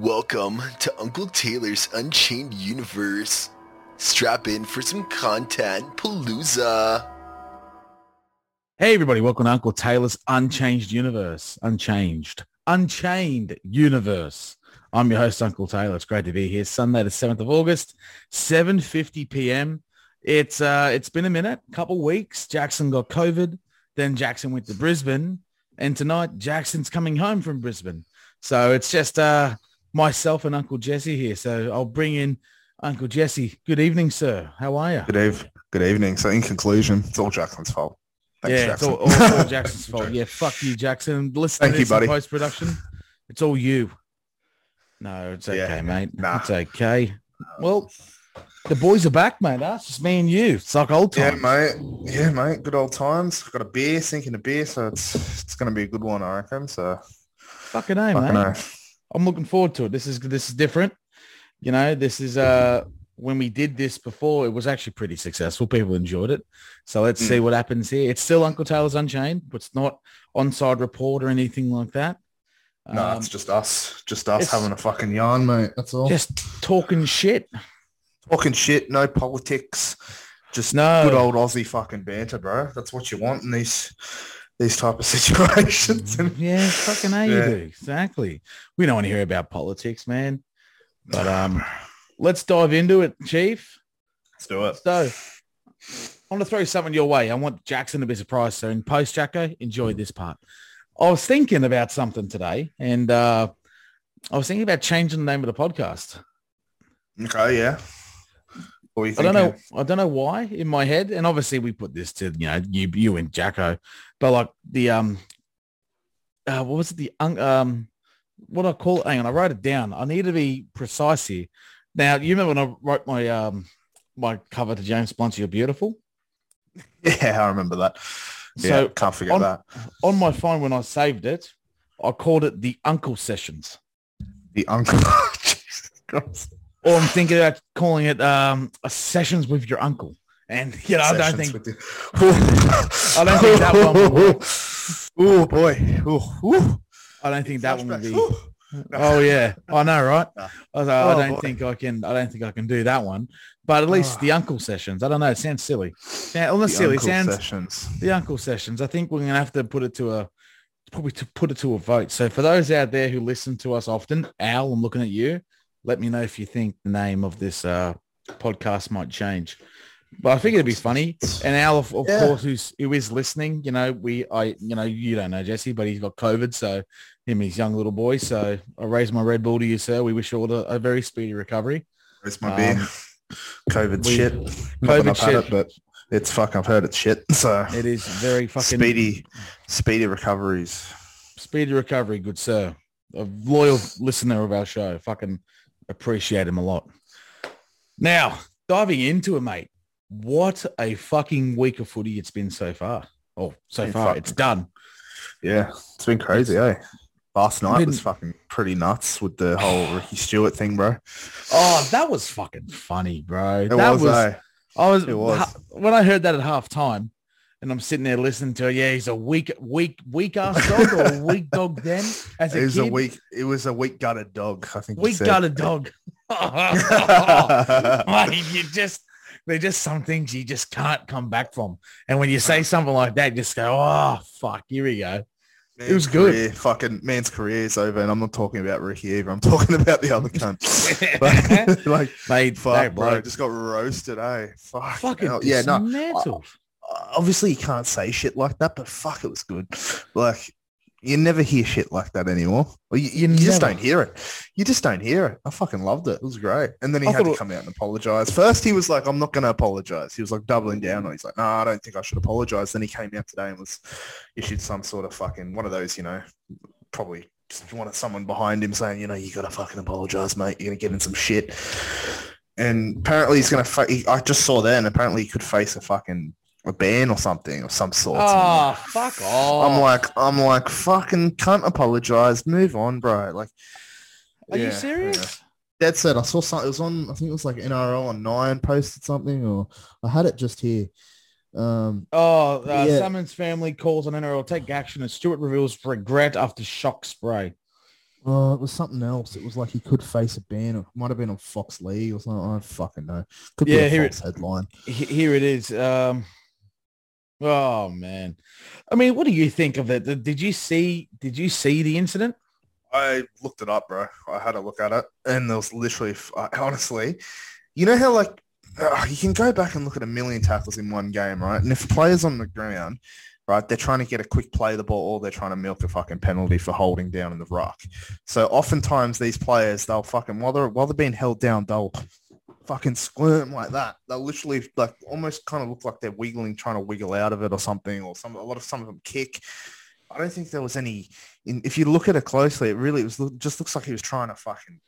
Welcome to Uncle Taylor's Unchained Universe. Strap in for some content palooza. Hey everybody, welcome to Uncle Taylor's Unchanged Universe. Unchanged. Unchained Universe. I'm your host, Uncle Taylor. It's great to be here. Sunday the 7th of August, 7.50 p.m. It's uh it's been a minute, couple weeks. Jackson got COVID. Then Jackson went to Brisbane. And tonight Jackson's coming home from Brisbane. So it's just uh myself and Uncle Jesse here. So I'll bring in Uncle Jesse. Good evening, sir. How are you? Good, eve- good evening. So in conclusion, it's all Jackson's fault. Thanks, yeah, Jackson. it's all, all, all Jackson's fault. Yeah, fuck you, Jackson. Listen Thank to you, this buddy. post-production. It's all you. No, it's okay, Yeah, mate. nah. It's okay. Well, the boys are back, mate. That's just me and you. It's like old yeah, times. mate. Yeah, mate. Good old times. Got a beer, sinking a beer, so it's it's gonna be a good one, I reckon. So Fucking A, mate. I'm looking forward to it. This is this is different. You know, this is uh when we did this before, it was actually pretty successful. People enjoyed it. So let's Mm. see what happens here. It's still Uncle Taylor's Unchained, but it's not onside report or anything like that. No, Um, it's just us, just us having a fucking yarn, mate. That's all. just talking shit. talking shit, no politics, just No. good old Aussie fucking banter, bro. That's what you want in these these type of situations. And Yeah, fucking how you do. Exactly. We don't want to hear about politics, man. But um, let's dive into it, Chief. let's do it. So I want to throw something your way. I want Jackson to be surprised. So in post, Jacko, enjoy this part. I was thinking about something today, and uh, I was thinking about changing the name of the podcast. Okay, yeah. What are you I don't know. I don't know why in my head, and obviously we put this to you know you you and Jacko, but like the um, uh, what was it the um, what I call it? Hang on, I wrote it down. I need to be precise here. Now you remember when I wrote my um my cover to James Blunt, "You're Beautiful." Yeah, I remember that. So yeah, can't forget on- that. on my phone when I saved it, I called it the Uncle Sessions. The uncle. Jesus Christ. Or I'm thinking about calling it um, a sessions with your uncle. And you know, I don't think you. I don't think that one would Oh boy. Ooh, ooh. I don't think that one would be. Oh yeah, I know, right? I, was like, I Oh, don't boy. think I can. I don't think I can do that one. But at least Ah. the uncle sessions. I don't know. It sounds silly. Yeah, well, not The silly. Uncle sounds sessions. the uncle sessions. I think we're gonna have to put it to a probably to put it to a vote. So for those out there who listen to us often, Al, I'm looking at you. Let me know if you think the name of this uh, podcast might change. But I think it'd be funny. And Al, of, of Yeah. course, who's who is listening, you know, we I you know you don't know Jesse, but he's got COVID, so him and his young little boy. So I raise my Red Bull to you, sir. We wish you all a, a very speedy recovery. Where's my beer? Um, COVID we- shit. COVID I've shit. it, but it's fuck I've heard it's shit. So It is very fucking speedy, speedy recoveries. Speedy recovery, good sir. A loyal listener of our show. Fucking appreciate him a lot. Now, diving into it, mate. What a fucking week of footy it's been so far. Oh, so far. fucking- It's done. Yeah, it's been crazy, eh? Last night been- was fucking pretty nuts with the whole Ricky Stuart thing, bro. Oh, that was fucking funny, bro. It that was, eh? I was, It was. when I heard that at half time and I'm sitting there listening to yeah, he's a weak, weak, weak ass dog or a weak dog then as a It was kid. a weak. It was a weak gutted dog. I think. weak gutted dog. Mate, you just they're just some things you just can't come back from. And when you say something like that, just go, oh fuck, here we go. Man's was good. career- fucking man's career is over, and I'm not talking about Ricky either. I'm talking about the other cunt. But, like, Mate, fuck, bro, bloke just got roasted, eh? Fuck. fucking. Yeah, no. dismantled. Obviously, you can't say shit like that, but fuck, it was good. Like, you never hear shit like that anymore. Well, you, you, You just don't hear it. You just don't hear it. I fucking loved it. It was great. And then he I had to come out and apologize. First, he was like, "I'm not going to apologize." He was like doubling down on. it. He's like, "No, I don't think I should apologize." Then he came out today and was issued some sort of fucking one of those, you know, probably just wanted someone behind him saying, you know, you got to fucking apologize, mate. You're going to get in some shit. And apparently he's going to. Fa- I just saw that, and apparently he could face a fucking a ban or something of some sort. Oh, fuck off. I'm like, I'm like, fucking can't apologize. Move on, bro. Like, Are you serious? yeah. That said, I saw something. It was on. I think it was like NRL on nine posted something, or I had it just here. Um, Oh, uh, Yeah. Summons family calls on NRL take action as Stuart reveals regret after shock spray. Oh, it was something else. It was like he could face a ban. It might have been on Fox League or something. I don't fucking know. Could Yeah, be a here false headline. Here it is. Um, oh man, I mean, what do you think of it? Did you see? Did you see the incident? I looked it up, bro. I had a look at it, and there was literally, honestly, you know how like uh, you can go back and look at a million tackles in one game, right? And if a player's on the ground, right, they're trying to get a quick play of the ball, or they're trying to milk a fucking penalty for holding down in the ruck. So oftentimes these players, they'll fucking while they're while they're being held down, they'll fucking squirm like that. They'll literally like almost kind of look like they're wiggling, trying to wiggle out of it or something, or some a lot of some of them kick. I don't think there was any. In, if you look at it closely, it really it was just looks like he was trying to fucking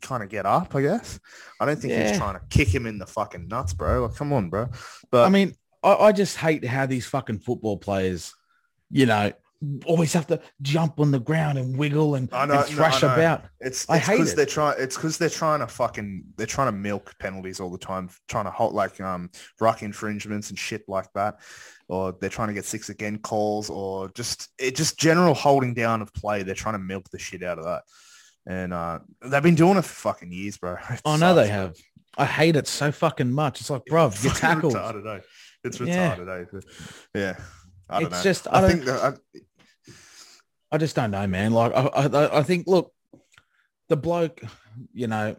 kind of get up. I guess. I don't think he Yeah. was trying to kick him in the fucking nuts, bro. Like, come on, bro. But I mean, I, I just hate how these fucking football players, you know, always have to jump on the ground and wiggle and, know, and no, thrash know. about. It's I it's hate because it. they're trying. It's because they're trying to fucking. They're trying to milk penalties all the time, trying to hold like um ruck infringements and shit like that, or they're trying to get six again calls, or just it just general holding down of play. They're trying to milk the shit out of that, and uh they've been doing it for fucking years, bro. It I know they bro. have. I hate it so fucking much. It's like, bro, you're Fucking tackled. retarded, eh? It's Yeah. retarded, eh? Yeah. I don't It's know. just- I I, don't- think that I, I just don't know, man. Like, I, I, I think, look, the bloke, you know,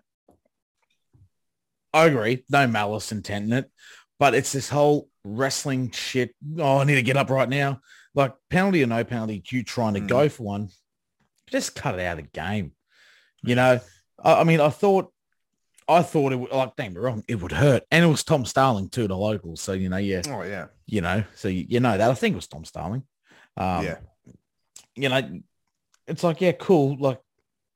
I agree, no malice intent in it, but it's this whole wrestling shit. Oh, I need to get up right now. Like penalty or no penalty, you trying to Mm. go for one, just cut it out of the game. You know, I, I mean, I thought, I thought it would, like, don't me wrong, it would hurt. And it was Tom Starling too, the locals. So, you know, yeah, oh yeah. you know, so you, you know that. I think it was Tom Starling. Um, yeah. You know, it's like, yeah, cool. Like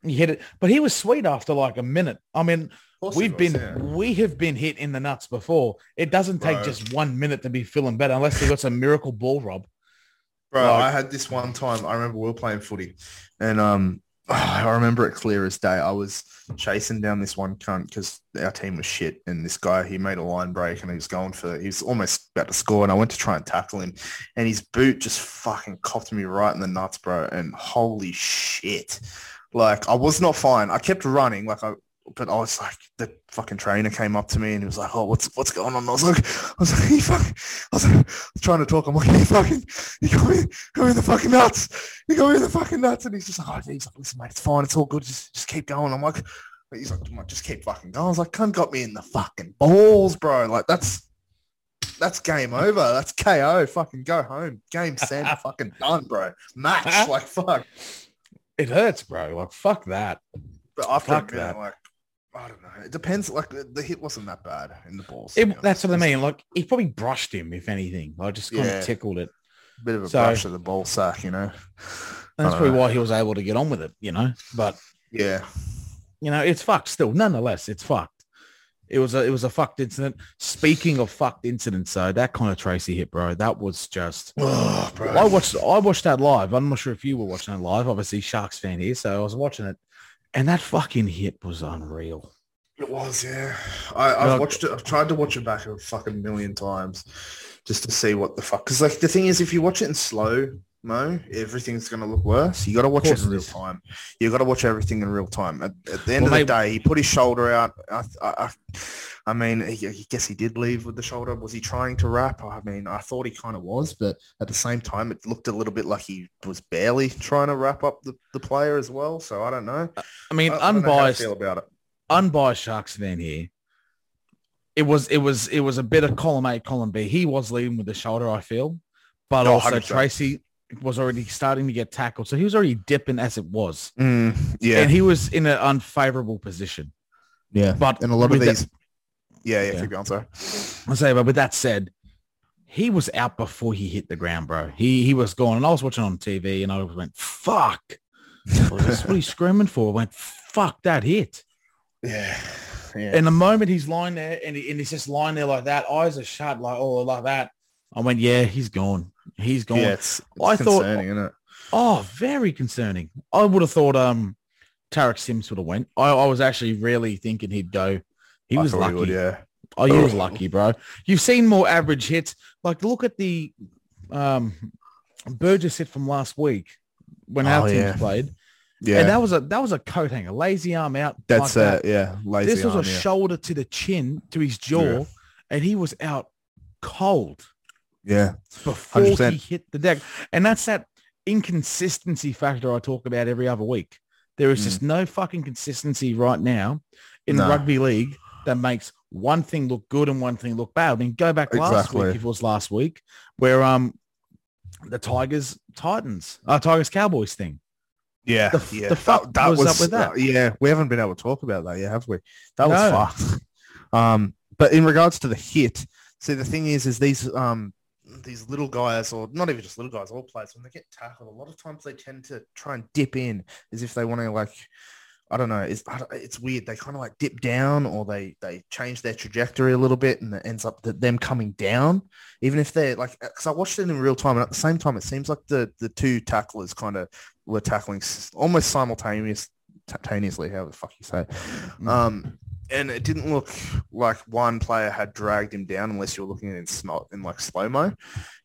you hit it, but he was sweet after like a minute. I mean, we've been, we have been hit in the nuts before. It doesn't take Bro. just one minute to be feeling better unless they got some miracle ball rob. Bro, Like- I had this one time. I remember we were playing footy, and um, I remember it clear as day. I was chasing down this one cunt because our team was shit, and this guy he made a line break and he was going for. He was almost about to score, and I went to try and tackle him, and his boot just fucking copped me right in the nuts, bro. And holy shit, like I was not fine. I kept running, like I. But I was like, the fucking trainer came up to me and he was like, "Oh, what's what's going on?" I was like, "I was like, you fucking," I was, like, trying to talk. I'm like, "You fucking, you got me, got me in the fucking nuts. You got me in the fucking nuts." And he's just like, "Oh, he's like, listen, mate, it's fine. It's all good. Just, just keep going." I'm like, he's like, "Come on, just keep fucking going." I was like, "Cunt got me in the fucking balls, bro. Like that's." That's game over. That's KO. Fucking go home. Game sent. fucking done, bro. Match. Like fuck. It hurts, bro. Like fuck that. But after Fuck a minute, that. like I don't know. It depends. Like the, the hit wasn't that bad in the balls. It, that's what I mean. Like he probably brushed him, if anything. I just kind Yeah. of tickled it. Bit of a So- brush of the ball sack, you know. That's probably know. why he was able to get on with it, you know. But Yeah. you know, it's fucked still. Nonetheless, it's fucked. It was a it was a fucked incident. Speaking of fucked incidents, though, that kind of Tracey hit, bro, that was just. Oh, bro. I watched I watched that live. I'm not sure if you were watching it live. Obviously, Sharks fan here, so I was watching it, and that fucking hit was unreal. It was, yeah. I, I've Like- watched it. I've tried to watch it back a fucking million times just to see what the fuck. Because like the thing is, if you watch it in slow mo, everything's gonna look worse. You got to watch it in real time. You got to watch everything in real time. At, at the end Well, of the mate- day, he put his shoulder out. I, I, I, I mean, I guess he did leave with the shoulder. Was he trying to wrap? I mean, I thought he kind of was, but at the same time, it looked a little bit like he was barely trying to wrap up the, the player as well. So I don't know. I mean, I, I don't know how I unbiased, feel about it. unbiased Sharks fan here. It was it was it was a bit of column A, column B. He was leading with the shoulder, I feel, but Oh, also 100%. Tracey was already starting to get tackled, so he was already dipping as it was, Mm, yeah, and he was in an unfavorable position. yeah. But And a lot of with that- these. yeah, yeah, Yeah. keep going, sorry. I say, but with that said, he was out before he hit the ground, bro. He he was gone, and I was watching on TV, and I went, "Fuck!" That's what you screaming for? I went, "Fuck that hit!" Yeah. Yeah. And the moment he's lying there, and, he, and he's just lying there like that, eyes are shut, like oh, like that. I went, "Yeah, he's gone. He's gone." yeah, it's, it's I thought- concerning, isn't it? Oh, very concerning. I would have thought um Tariq Sims would have went. I, I was actually really thinking he'd go. He I was lucky. would, yeah. Oh, he was lucky, bro. You've seen more average hits. Like, look at the um, Burgess hit from last week when our Oh, teams yeah. played. Yeah, And that was a that was a coat hanger, lazy arm out. that's like that. yeah, lazy This was arm, a yeah. shoulder to the chin, to his jaw, Yeah. and he was out cold yeah, before he 100%. hit the deck. And that's that inconsistency factor I talk about every other week. There is Mm. just no fucking consistency right now in No. rugby league that makes one thing look good and one thing look bad. I mean, go back last week, if it was last week, where um the Tigers Titans, uh, Tigers Cowboys thing. yeah, The yeah. the fuck was up with that? uh, yeah, we haven't been able to talk about that yet, have we? That No. was fucked. Um, but in regards to the hit, see, the thing is, is these um these little guys, or not even just little guys, all players, when they get tackled, a lot of times they tend to try and dip in as if they want to like. I don't know. It's it's weird. They kind of like dip down, or they they change their trajectory a little bit, and it ends up that them coming down. Even if they're like, because I watched it in real time, and at the same time, it seems like the the two tacklers kind of were tackling almost simultaneous, simultaneously. How the fuck you say? Mm. Um, and it didn't look like one player had dragged him down unless you were looking at it in in like slow mo.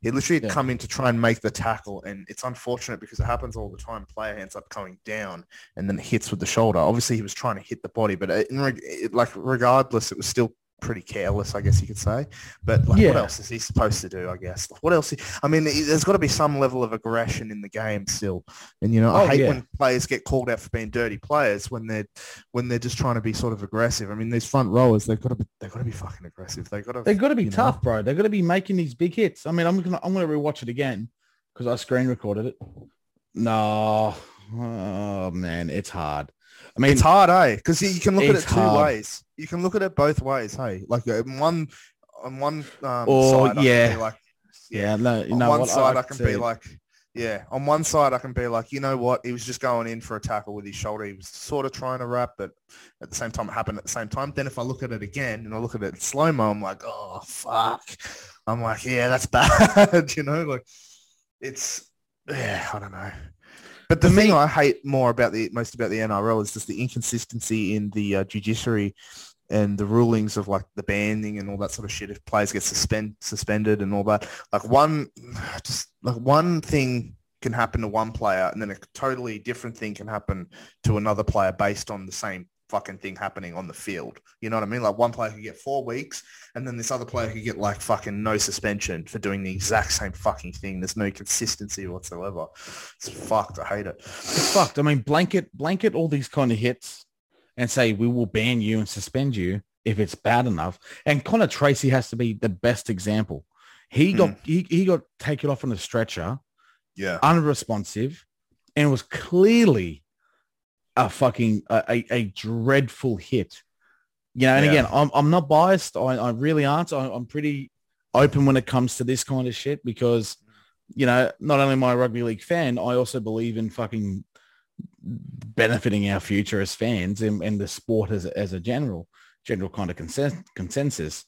He literally had Yeah. come in to try and make the tackle, and it's unfortunate because it happens all the time. Player ends up coming down and then hits with the shoulder. Obviously, he was trying to hit the body, but uh, it, it, like regardless, it was still pretty careless, I guess you could say. But like, what else is he supposed to do? I guess. Like, what else? I mean, there's got to be some level of aggression in the game still. And you know, I Oh, hate yeah. when players get called out for being dirty players when they're when they're just trying to be sort of aggressive. I mean, these front rowers, they've got to be they've got to be fucking aggressive. They've got to They've got to be you know? tough, bro. They've got to be making these big hits. I mean, I'm gonna I'm gonna rewatch it again because I screen recorded it. No, oh man, it's hard. I mean, it's hard, eh? Because you, can look at it two hard. ways. You can look at it both ways, hey. Like uh, one on one um, Or, side, I can yeah. be like, yeah, no, you on know one what? side, I, like can be like, yeah. On one side, I can be like, you know what? He was just going in for a tackle with his shoulder. He was sort of trying to wrap, but at the same time, it happened at the same time. Then if I look at it again and I look at it slow mo, I'm like, oh fuck. I'm like, yeah, that's bad. you know, like it's yeah, I don't know. But the thing me- I hate more about the most about the NRL is just the inconsistency in the uh, judiciary and the rulings of like the banning and all that sort of shit. If players get suspend suspended and all that, like one just like one thing can happen to one player and then a totally different thing can happen to another player based on the same fucking thing happening on the field. You know what I mean? Like one player could get four weeks and then this other player could get like fucking no suspension for doing the exact same fucking thing. There's no consistency whatsoever. It's fucked. I hate it. It's fucked. I mean, blanket blanket all these kind of hits and say we will ban you and suspend you if it's bad enough. And Connor Tracey has to be the best example. He hmm. got he, he got taken off on a stretcher, Yeah. unresponsive, and was clearly a fucking a, a, dreadful hit. You know, and Yeah. again, I'm I'm not biased. I, I really aren't. I, I'm pretty open when it comes to this kind of shit because, you know, not only am I a rugby league fan, I also believe in fucking benefiting our future as fans and, and the sport as, a- as a general, general kind of consen- consensus.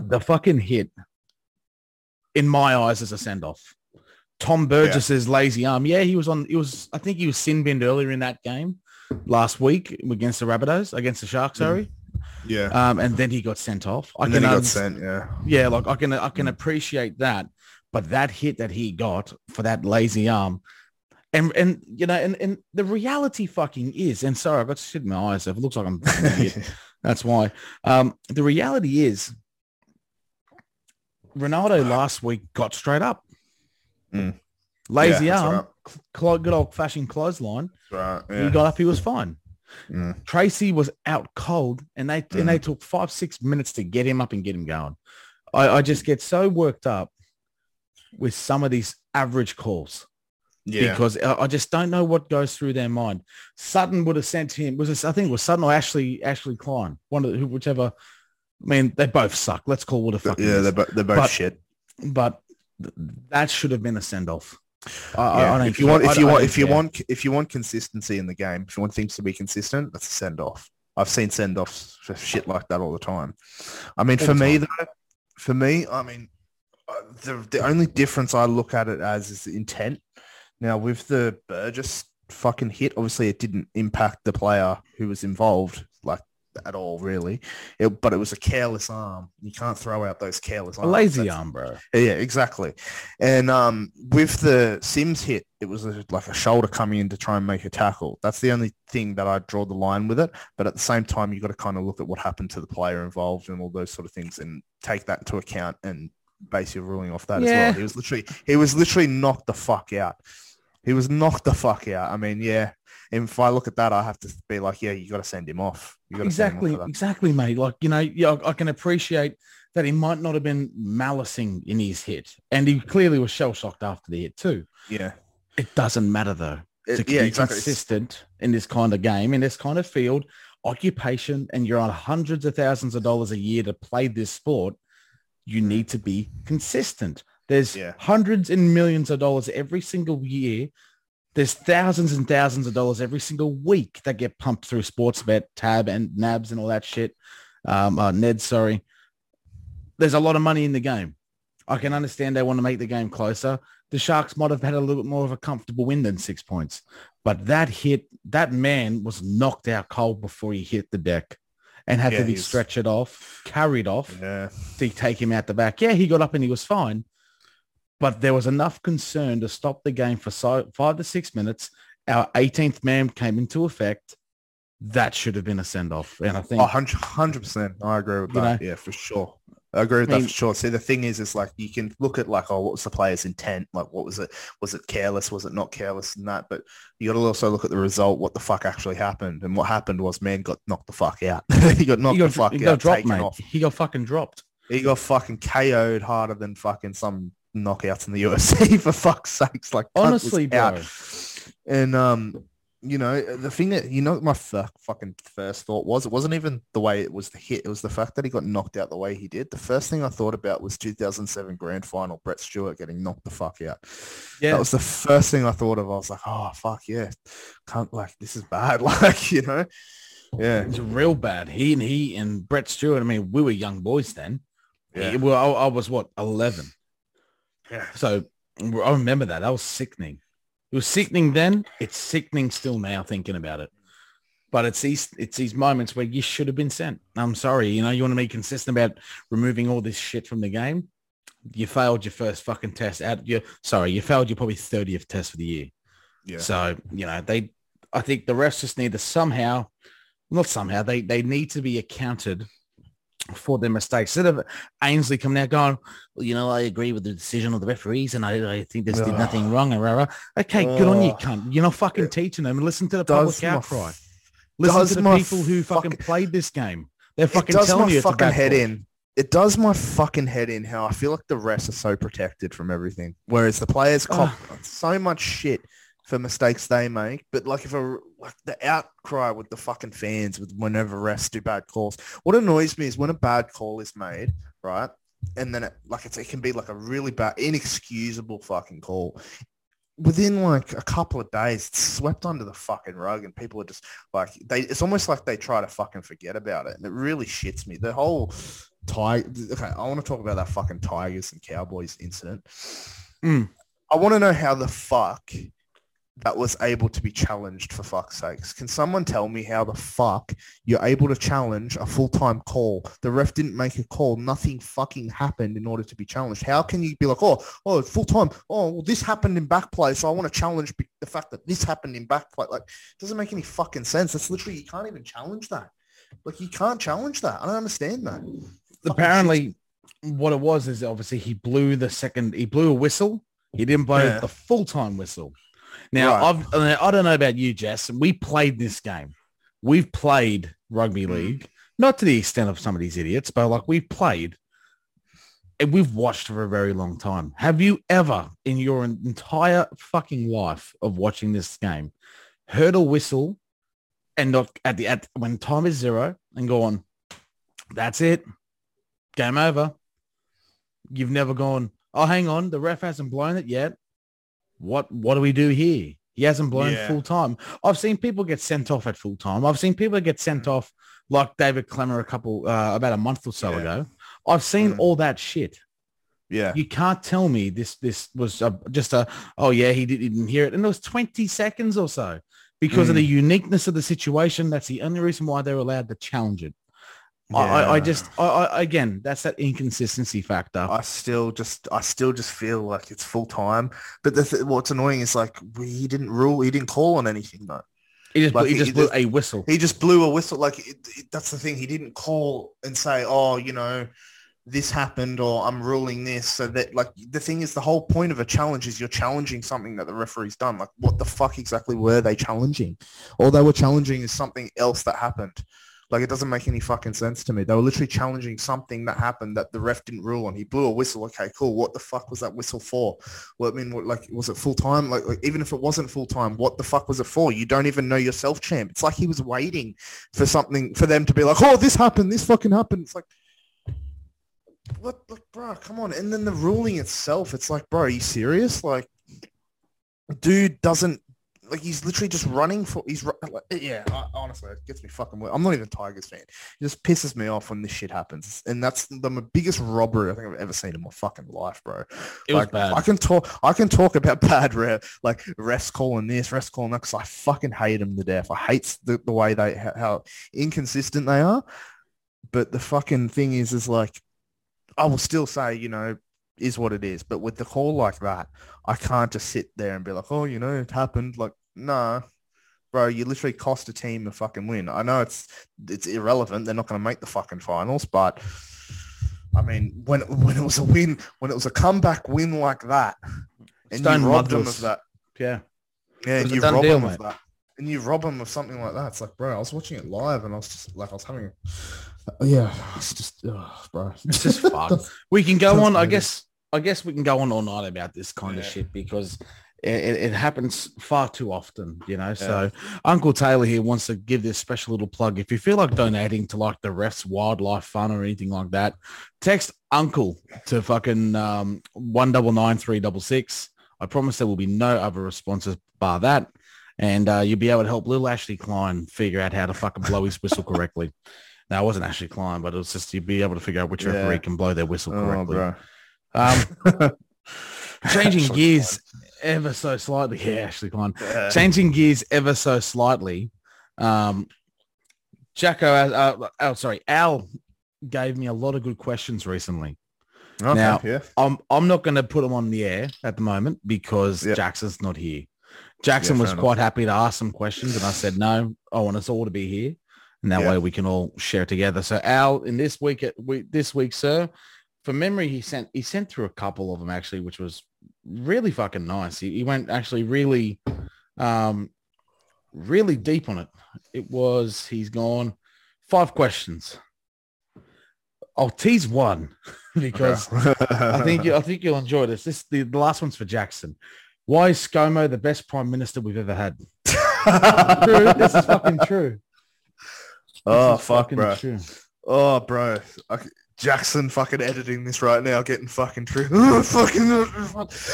The fucking hit, in my eyes, is a send-off. Tom Burgess's lazy arm. Yeah, he was on. It was. I think he was sin binned earlier in that game last week against the Rabbitohs, against the Sharks. Sorry. Yeah. Um, and then he got sent off. I and can he got un- sent. Yeah. yeah, like I can I can appreciate that, but that hit that he got for that lazy arm, and and you know, and and the reality fucking is, and sorry, I've got shit in my eyes. So it looks like I'm that's why. Um, the reality is, Ronaldo last week got straight up. Mm. Lazy Yeah, arm, right. good old fashioned clothesline. Right. He got up, he was fine. Mm. Tracey was out cold, and they and they took five six minutes to get him up and get him going. I, I just get so worked up with some of these average calls Yeah. because I, I just don't know what goes through their mind. Sutton would have sent him. Was it, I think it was Sutton or Ashley Ashley Klein, one of the, whichever. I mean, they both suck. Let's call what a fucking yeah. They're, bo- they're both But- shit. but that should have been a send off. I, I- Yeah. If you want, if you want, if you want, if you want consistency in the game, if you want things to be consistent, that's a send off. I've seen send offs for shit like that all the time. I mean, All for me though, for me, I mean, uh, the the only difference I look at it as is the intent. Now with the Burgess fucking hit, obviously it didn't impact the player who was involved. At all, really. It, but it was a careless arm. You can't throw out those careless A lazy That's- arm, bro. Yeah, exactly. And um, with the Sims hit, it was a, like a shoulder coming in to try and make a tackle. That's the only thing that I draw the line with it. But at the same time, you've got to kind of look at what happened to the player involved and all those sort of things, and take that into account and base your ruling off that as well. He was literally he was literally knocked the fuck out. He was knocked the fuck out. I mean, yeah. And if I look at that, I have to be like, yeah, you got to send him off. You Exactly, him off exactly, mate. Like, you know, yeah, I I can appreciate that he might not have been malicing in his hit. And he clearly was shell-shocked after the hit too. Yeah. It doesn't matter though. It- to yeah, be exactly. Consistent in this kind of game, in this kind of field, occupation, and you're on hundreds of thousands of dollars a year to play this sport, you need to be consistent. There's Yeah. hundreds and millions of dollars every single year. There's thousands and thousands of dollars every single week that get pumped through Sportsbet, Tab, and Nabs and all that shit. Um, uh, Ned, sorry. There's a lot of money in the game. I can understand they want to make the game closer. The Sharks might have had a little bit more of a comfortable win than six points. But that hit, that man was knocked out cold before he hit the deck and had Yeah, to be stretched off, carried off Yeah. to take him out the back. Yeah, he got up and he was fine. But there was enough concern to stop the game for so, five to six minutes. Our 18th man came into effect. That should have been a send-off. And I think Oh, 100 percent. I agree with that. Yeah, for sure. I agree with I mean- that for sure. See, the thing is, is like you can look at like, oh, what was the player's intent? Like, what was it? Was it careless? Was it not careless? And that, but you got to also look at the result. What the fuck actually happened? And what happened was, man got knocked the fuck out. he got knocked he got, the fuck he out, got dropped, taken mate. off. He got fucking dropped. He got fucking KO'd harder than fucking some knockouts in the UFC. For fuck's sakes, like Honestly, bro. out. And um, you know, the thing that you know, my f- fucking first thought was it wasn't even the way it was the hit. It was the fact that he got knocked out the way he did. The first thing I thought about was 2007 Grand Final, Brett Stewart getting knocked the fuck out. Yeah. That was the first thing I thought of. I was like, oh fuck yeah, can't like this is bad. Like you know, yeah, It was real bad. He and he and Brett Stewart. I mean, we were young boys then. Yeah. He- well, I, I was what eleven. Yeah. So I remember that. That was sickening. It was sickening then. It's sickening still now thinking about it. But it's these it's these moments where you should have been sent. I'm sorry. You know, you want to be consistent about removing all this shit from the game. You failed your first fucking test out. You sorry, you failed your probably 30th test for the year. yeah, So, you know, they, I think the refs just need to somehow, not somehow, they, they need to be accounted for their mistakes. Instead of Annesley coming out going, well, you know, I agree with the decision of the referees and I, I think this did nothing wrong. And rah, rah. Okay, good on you, cunt. You're not fucking It teaching them. Listen to the public my outcry. Listen does to the people who fucking fucking- played this game. They're fucking it does telling my you it's a fucking bad head in. It does my fucking head in how I feel like the refs are so protected from everything, whereas the players cop so much shit for mistakes they make. But like if a like the outcry with the fucking fans with whenever refs do bad calls, what annoys me is when a bad call is made, right? And then it, like it's, it can be like a really bad, inexcusable fucking call. Within like a couple of days, it's swept under the fucking rug, and people are just like they. It's almost like they try to fucking forget about it, and it really shits me. The whole Tiger. Okay, I want to talk about that fucking Tigers and Cowboys incident. Mm. I want to know how the fuck that was able to be challenged for fuck's sakes. Can someone tell me how the fuck you're able to challenge a full-time call? The ref didn't make a call. Nothing fucking happened in order to be challenged. How can you be like, oh, oh, it's full-time. Oh, well, this happened in back play, so I want to challenge the fact that this happened in back play. Like, it doesn't make any fucking sense. That's literally, you can't even challenge that. Like, you can't challenge that. I don't understand that. Apparently what it was is obviously he blew the second he blew a whistle he didn't blow Yeah. the full-time whistle now Right. I've, uh, i don't know about you jess we played this game we've played rugby Mm. league not to the extent of some of these idiots but like we've played and we've watched for a very long time have you ever in your entire fucking life of watching this game heard a whistle and not at the at when time is zero and go on that's it game over. You've never gone, oh, hang on, the ref hasn't blown it yet. What what do we do here? He hasn't blown Yeah. full time. I've seen people get sent off at full time. I've seen people get sent Mm. off like David Klemmer a couple, uh, about a month or so Yeah. ago. I've seen Mm. all that shit. Yeah. You can't tell me this this was a, just a, oh yeah, he, did, he didn't hear it. And it was 20 seconds or so. because of Mm. the uniqueness of the situation. That's the only reason why they're allowed to challenge it. I, I, I just, I, I, again, that's that inconsistency factor. I still just, I still just feel like it's full time. But the th- what's annoying is like we, he didn't rule, he didn't call on anything though. he just, like, he he- just he blew just- a whistle. He just blew a whistle. Like it, it, that's the thing. He didn't call and say, "Oh, you know, this happened," or "I'm ruling this." So that, like, the thing is, the whole point of a challenge is you're challenging something that the referee's done. Like, what the fuck exactly were they challenging? All they were challenging is something else that happened. Like, it doesn't make any fucking sense to me. They were literally challenging something that happened that the ref didn't rule on. He blew a whistle. Okay, cool. What the fuck was that whistle for? Well, I mean, what, like, was it full time? Like, like, even if it wasn't full time, what the fuck was it for? You don't even know yourself, champ. It's like he was waiting for something for them to be like, oh, this happened. This fucking happened. It's like, what, like, bro, come on. And then the ruling itself, it's like, bro, are you serious? Like, dude doesn't like he's literally just running for he's like, yeah honestly it gets me fucking i'm not even a tigers fan. It just pisses me off when this shit happens. And that's the biggest robbery i think i've ever seen in my fucking life bro. It was like, bad. i can talk i can talk about bad ref like refs calling this refs calling that because i fucking hate them to death. I hate the, the way they how inconsistent they are. But the fucking thing is is like i will still say you know is what it is. But with the call like that I can't just sit there and be like, oh, you know, it happened. Like, nah, bro, you literally cost a team a fucking win. I know it's it's irrelevant. They're not going to make the fucking finals, but I mean, when when it was a win, when it was a comeback win like that, and Stone you robbed them Mudless. of that, yeah. yeah, and you done rob deal, them mate. of that, and you rob them of something like that. It's like, bro, I was watching it live, and I was just like, I was having, yeah, it's just, ugh, bro, It's just fucked. We can go on. I guess. I guess we can go on all night about this kind of shit because it, it, happens far too often, you know. So Uncle Taylor here wants to give this special little plug. If you feel like donating to like the refs wildlife fund or anything like that, text Uncle to fucking um, one double nine three double six. I promise there will be no other responses bar that. And uh, you'll be able to help little Ashley Klein figure out how to fucking blow his whistle correctly. Now, it wasn't Ashley Klein, but it was just you'd be able to figure out which Yeah. referee can blow their whistle oh, correctly. bro. Um, changing gears ever so slightly. Yeah, Ashley Klein. Yeah. Changing gears ever so slightly. Um, Jacko, uh, uh, oh, sorry, Al gave me a lot of good questions recently. Okay, Now- yeah. I'm I'm not going to put them on the air at the moment because Yeah. Jackson's not here. Jackson Yeah, was quite happy to ask some questions, and I said no. I want us all to be here, and that Yeah. way we can all share together. So Al, in this week, at we, this week, sir, for memory, he sent he sent through a couple of them actually, which was really fucking nice. He, he went actually really, um, really deep on it. It was he's gone five questions. I'll tease one because I think you, I think you'll enjoy this. This the, the last one's for Jackson. Why is ScoMo the best prime minister we've ever had? True. This is fucking true. This oh fuck, fucking bro. true. Oh, bro. Okay. Jackson fucking editing this right now, getting fucking true. Oh, fucking,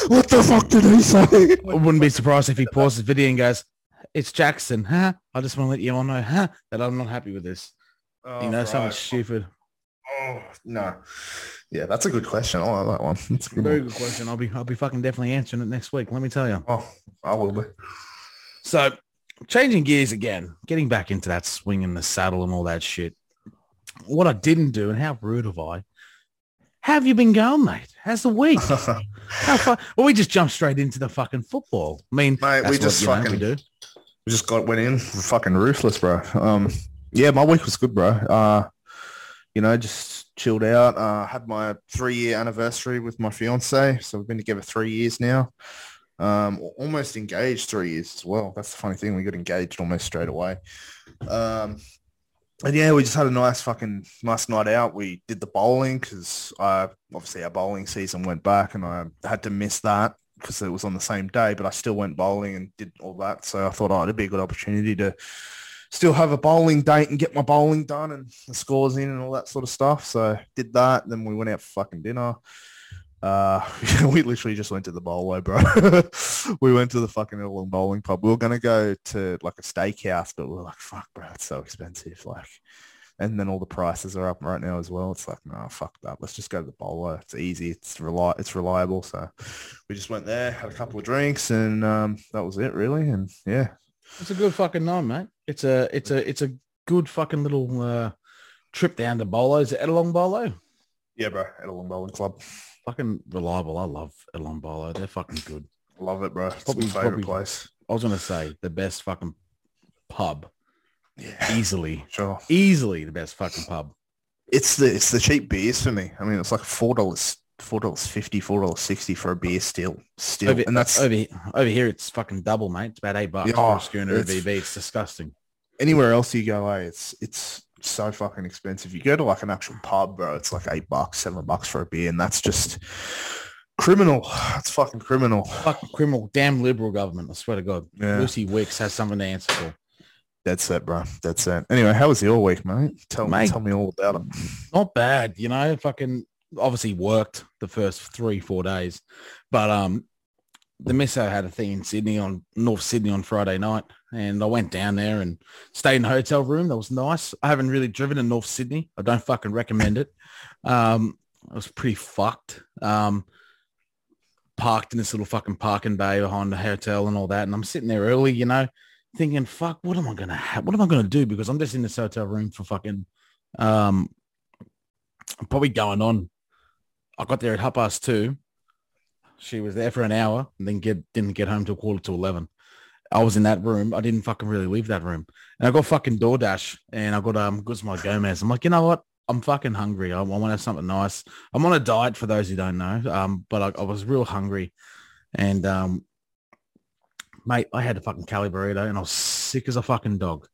what the fuck did he say? I wouldn't be surprised if he pauses the video and goes, "It's Jackson, huh? I just want to let you all know, huh, that I'm not happy with this. Oh, you know, bro. something stupid." Oh, no. Yeah, that's a good question. I like that one. That's a good Very one. good question. I'll be I'll be fucking definitely answering it next week. Let me tell you. Oh, I will be. So, changing gears again, getting back into that swing in the saddle and all that shit. What I didn't do, and how rude of I. How have you been going, mate? How's the week? How far? Well, we just jumped straight into the fucking football. I mean, Mate, we what, just you know, fucking we do. we just got went in fucking ruthless, bro. Um, yeah, my week was good, bro. Uh, you know, just chilled out. Uh, had my three year anniversary with my fiance, so we've been together three years now. Um, almost engaged three years as well. That's the funny thing. We got engaged almost straight away. Um, and yeah, we just had a nice fucking nice night out. We did the bowling because uh, obviously our bowling season went back, and I had to miss that because it was on the same day. But I still went bowling and did all that. So I thought, oh, it'd be a good opportunity to still have a bowling date and get my bowling done and the scores in and all that sort of stuff. So did that. Then we went out for fucking dinner. Uh, we literally just went to the bowler, bro. we went to the fucking little bowling pub. We were gonna go to like a steakhouse, but we are like, fuck, bro, it's so expensive. Like, and then all the prices are up right now as well. It's like, no, fuck that. Let's just go to the bowler. It's easy. It's reli- It's reliable. So we just went there, had a couple of drinks, and um, that was it, really. And yeah, It's a good fucking night, mate. It's a it's a it's a good fucking little uh, trip down to Bolo's at Ettalong Bolo. Yeah, bro. Ettalong bowling club. Fucking reliable. I love Ettalong Bolo. They're fucking good. Love it, bro. It's Probably- my favorite probably- place. I was gonna say the best fucking pub. Yeah, Easily. sure. Easily the best fucking pub. It's the it's the cheap beers for me. I mean, it's like four dollars, four dollars fifty, four dollars sixty for a beer still, still, Over, and that's over here, over here it's fucking double, mate. It's about eight bucks Yeah, for a schooner it's- VB. It's disgusting. anywhere else you go. Eh, it's it's so fucking expensive. You go to like an actual pub, bro. It's like eight bucks, seven bucks for a beer, and that's just criminal. It's fucking criminal. Fucking criminal, damn liberal government. I swear to God. Yeah, Lucy Wicks has something to answer for. that's it, bro. That's it. Anyway, how was your week, mate? Tell Mate. me, tell me all about it. not bad, you know, fucking obviously worked the first three, four days. But um the misso had a thing in Sydney on North Sydney on Friday night and I went down there and stayed in a hotel room. That was nice. I haven't really driven in North Sydney. I don't fucking recommend it. Um I was pretty fucked. Um parked in this little fucking parking bay behind the hotel and all that. And I'm sitting there early, you know, thinking, fuck, what am I gonna have? What am I gonna do? Because I'm just in this hotel room for fucking um probably going on. I got there at half past two. She was there for an hour and then get didn't get home till quarter to eleven. I was in that room. I didn't fucking really leave that room. And I got fucking DoorDash and I got um Guzman Gomez. I'm like, you know what? I'm fucking hungry. I, I want to have something nice. I'm on a diet for those who don't know. Um, but I, I was real hungry. And um mate, I had a fucking Cali burrito and I was sick as a fucking dog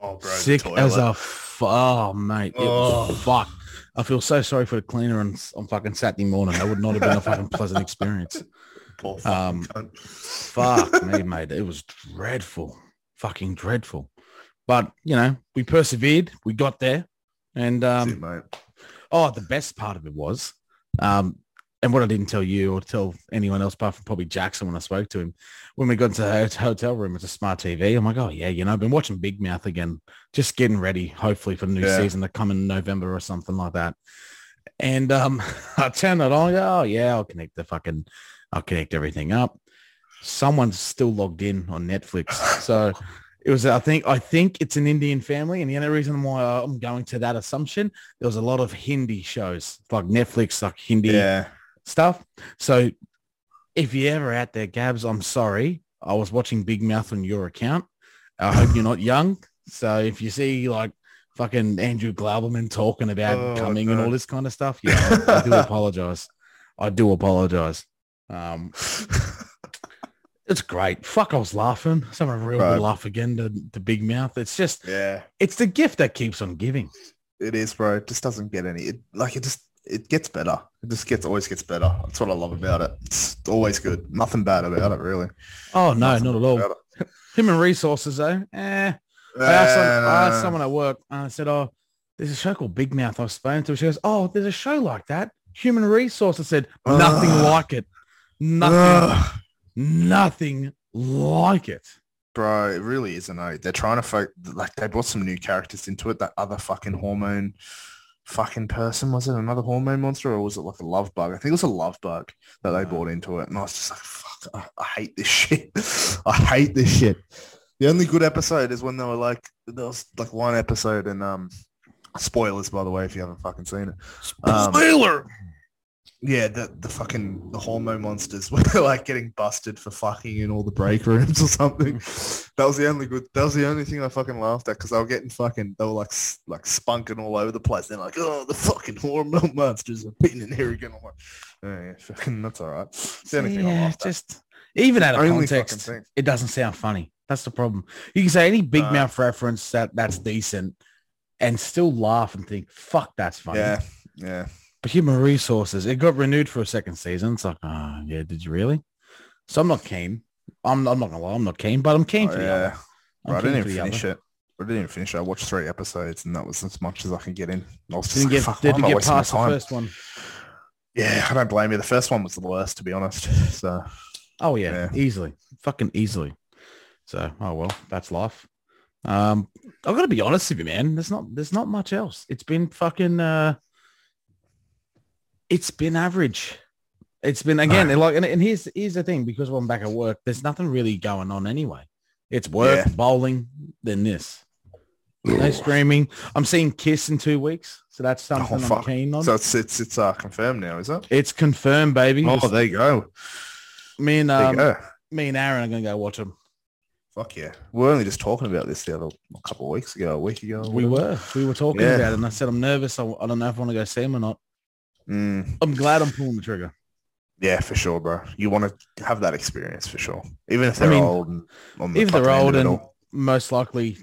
Oh, bro, sick as a f- oh mate it was Oh. fuck i feel so sorry for the cleaner on, on fucking saturday morning that would not have been a fucking pleasant experience Poor um, fuck me mate it was dreadful fucking dreadful but you know we persevered we got there and um it, oh the best part of it was um and what I didn't tell you or tell anyone else apart from probably Jackson when I spoke to him, when we got into the hotel room, it's a smart TV. I'm like, oh yeah, you know, I've been watching Big Mouth again, just getting ready, hopefully for the new Yeah. season to come in November or something like that. And um, I turned it on. Go, oh yeah, I'll connect the fucking, I'll connect everything up. Someone's still logged in on Netflix, so it was. I think I think it's an Indian family, and the only reason why I'm going to that assumption, there was a lot of Hindi shows like Netflix, like Hindi Yeah, stuff. So if you're ever out there, Gabs, I'm sorry. I was watching Big Mouth on your account. I hope you're not young. So if you see like fucking Andrew Glouberman talking about Oh, coming and all this kind of stuff, yeah, I, I do apologize. I do apologize. Um, it's great. Fuck, I was laughing. Some a real Right. good laugh again to, to Big Mouth. It's just, yeah. it's the gift that keeps on giving. It is, bro. It just doesn't get any. It, like it just it gets better. It just gets always gets better. That's what I love about it. It's always good. Nothing bad about it, really. Oh no, Nothing not at all. Human resources though, eh. I asked, some, I asked Uh, someone at work and I said, oh, there's a show called Big Mouth I've spoken to. She goes, oh, there's a show like that. Human resources said, nothing Ugh. like it. Nothing, ugh. nothing like it. bro, it really isn't. Eh? They're trying to fo- like they brought some new characters into it. That other fucking hormone, fucking person was it another hormone monster or was it like a love bug? I think it was a love bug that they brought into it, and I was just like, fuck, I, I hate this shit. I hate this shit. The only good episode is when they were like, there was like one episode and um, spoilers by the way if you haven't fucking seen it. Um, Spoiler. Yeah, the the fucking the hormone monsters were like getting busted for fucking in all the break rooms or something. That was the only good. That was the only thing I fucking laughed at because they were getting fucking. They were like like spunking all over the place. They're like, oh, the fucking hormone monsters are beating in here again. I'm like, oh, yeah, fucking, that's all right. It's the only thing I yeah, laughed at. just even out of context, it doesn't sound funny. That's the problem. You can say any Big No. Mouth reference that that's decent and still laugh and think, fuck, that's funny. Yeah, yeah. Human resources, it got renewed for a second season. It's like, oh yeah, did you really? So I'm not keen. I'm, I'm not gonna lie, I'm not keen, but I'm keen Oh, for the yeah. other. I'm I didn't even finish other. it. I didn't even finish it. I watched three episodes and that was as much as I can get in. I was just Didn't like, get, fuck, did am you I get past the first one? Yeah, I don't blame you. The first one was the worst, to be honest. So Oh yeah, Yeah. easily, fucking easily. So oh well, that's life. Um, I've got to be honest with you, man. There's not there's not much else. It's been fucking. uh It's been average. It's been again like, and, and here's here's the thing because I'm back at work. There's nothing really going on anyway. It's work, Yeah. bowling, then this. No streaming. I'm seeing Kiss in two weeks, so that's something I'm Oh, keen on. So it's it's it's uh, confirmed now, is it? it's confirmed, baby. Oh, there you go. me and um, go. me and Aaron are gonna go watch them. Fuck yeah. We were only just talking about this the other a couple of weeks ago, a week ago. We were, we were talking Yeah. about it, and I said I'm nervous. I, I don't know if I want to go see them or not. Mm, I'm glad I'm pulling the trigger. yeah, for sure, bro. You want to have that experience for sure, even if they're mean, old and on the If they're old and most likely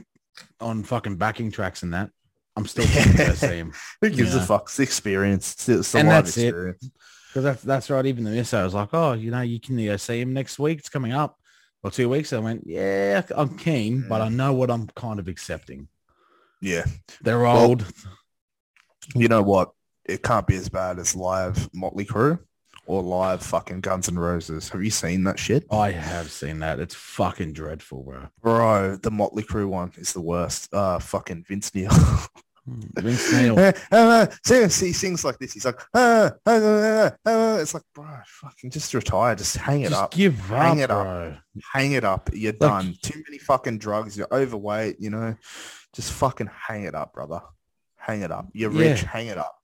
on fucking backing tracks and that, I'm still keen to see them. who gives yeah. a fuck? It's the experience. It's, And that's it. experience. Because that's that's right. Even the miss, I was like, oh, you know, you can go see him next week. It's coming up or two weeks. I went, yeah, I'm keen, but I know what I'm kind of accepting. Yeah. They're Well, old. You know what? It can't be as bad as live Motley Crue or live fucking Guns N' Roses. Have you seen that shit? I have seen that. It's fucking dreadful, bro. Bro, the Motley Crue one is the worst. Uh, fucking Vince Neil. Vince Neil. Uh, uh, see, he sings like this. He's like, uh, it's like, bro, fucking just retire. Just hang it Just up. give Hang up, it up. bro. Hang it up. You're Like- done. Too many fucking drugs. You're overweight, you know. Just fucking hang it up, brother. Hang it up. You're Yeah. rich. Hang it up.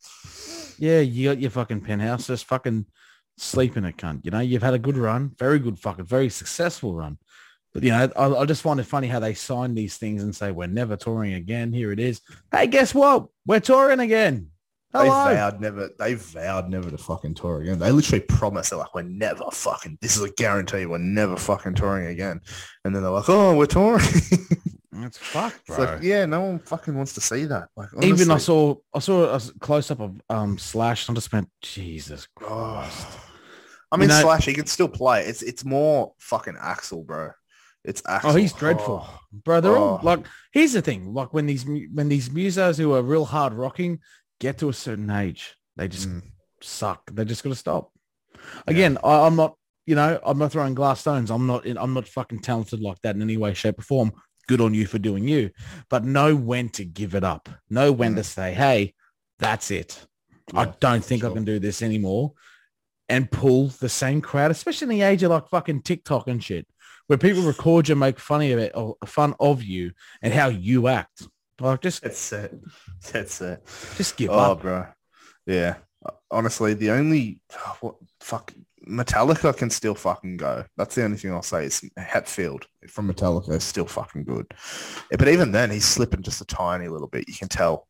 Yeah, you got your fucking penthouse. Just fucking sleep in it, cunt. You know, you've had a good run, very good fucking, very successful run. But you know, I, I just find it funny how they sign these things and say we're never touring again. Here it is. Hey, guess what? We're touring again. They vowed never. They vowed never to fucking tour again. They literally promised they're like, we're never fucking. This is a guarantee. We're never fucking touring again. And then they're like, oh, we're touring. That's fucked, it's bro. like, yeah, no one fucking wants to see that. Like, Even I saw I saw a close up of um Slash. and I just went, Jesus Christ. Oh. I mean, You know- Slash, he can still play. It's it's more fucking Axel, bro. It's Axel. Oh, he's dreadful, Oh. bro. They're all Oh. like. Here's the thing: like when these when these musos who are real hard rocking get to a certain age, they just Mm. suck. They just got to stop. Again, I, I'm not. You know, I'm not throwing glass stones. I'm not. In, I'm not fucking talented like that in any way, shape, or form. Good on you for doing you, but know when to give it up. Know when Mm. to say, "Hey, that's it. I don't think I can do this anymore." And pull the same crowd, especially in the age of like fucking TikTok and shit, where people record you, make funny of it, or fun of you, and how you act. Like just, That's it. That's it. just give oh, up. Oh, bro. Yeah. Honestly, the only oh, what fuck Metallica can still fucking go. That's the only thing I'll say is Hetfield from Metallica is still fucking good. But even then, he's slipping just a tiny little bit. You can tell,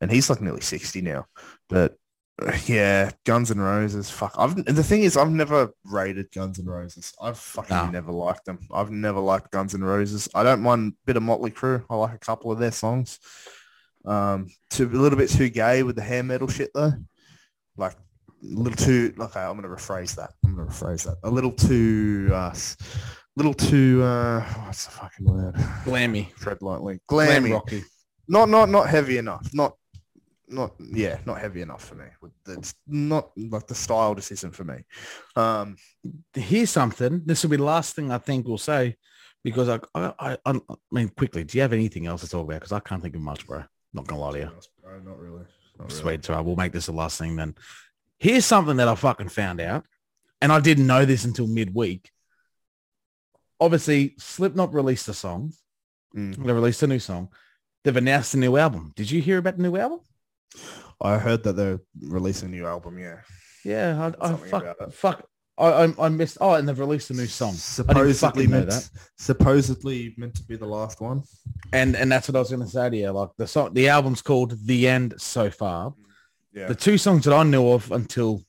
and he's like nearly sixty now. But yeah, Guns N' Roses. Fuck. I've the thing is, I've never rated Guns N' Roses. I've fucking No. never liked them. I've never liked Guns N' Roses. I don't mind a bit of Motley Crue. I like a couple of their songs. Um, too, a little bit too gay with the hair metal shit though. Like a little too. Okay, I'm gonna rephrase that. I'm gonna rephrase that. A little too. Uh, little too. Uh, what's the fucking word? Glammy, Tread lightly. glam Glammy. rocky. Not not not heavy enough. Not not yeah. Not heavy enough for me. It's not like the style just isn't for me. Um, here's something. This will be the last thing I think we'll say because I, I, I, I mean, quickly, do you have anything else to talk about? Because I can't think of much, bro. Not gonna lie to you. not really. Not really. Sweet, so we'll make this the last thing then. Here's something that I fucking found out, and I didn't know this until midweek. Obviously, Slipknot released a song. Mm. They released a new song. They've announced a new album. Did you hear about the new album? I heard that they're releasing a new album. Yeah. Yeah, I, I fuck, fuck. I, I, I missed. Oh, and they've released a new song. Supposedly meant, that. supposedly meant to be the last one. And and that's what I was going to say to you. Like the song, the album's called The End So Far. Yeah. The two songs that I knew of until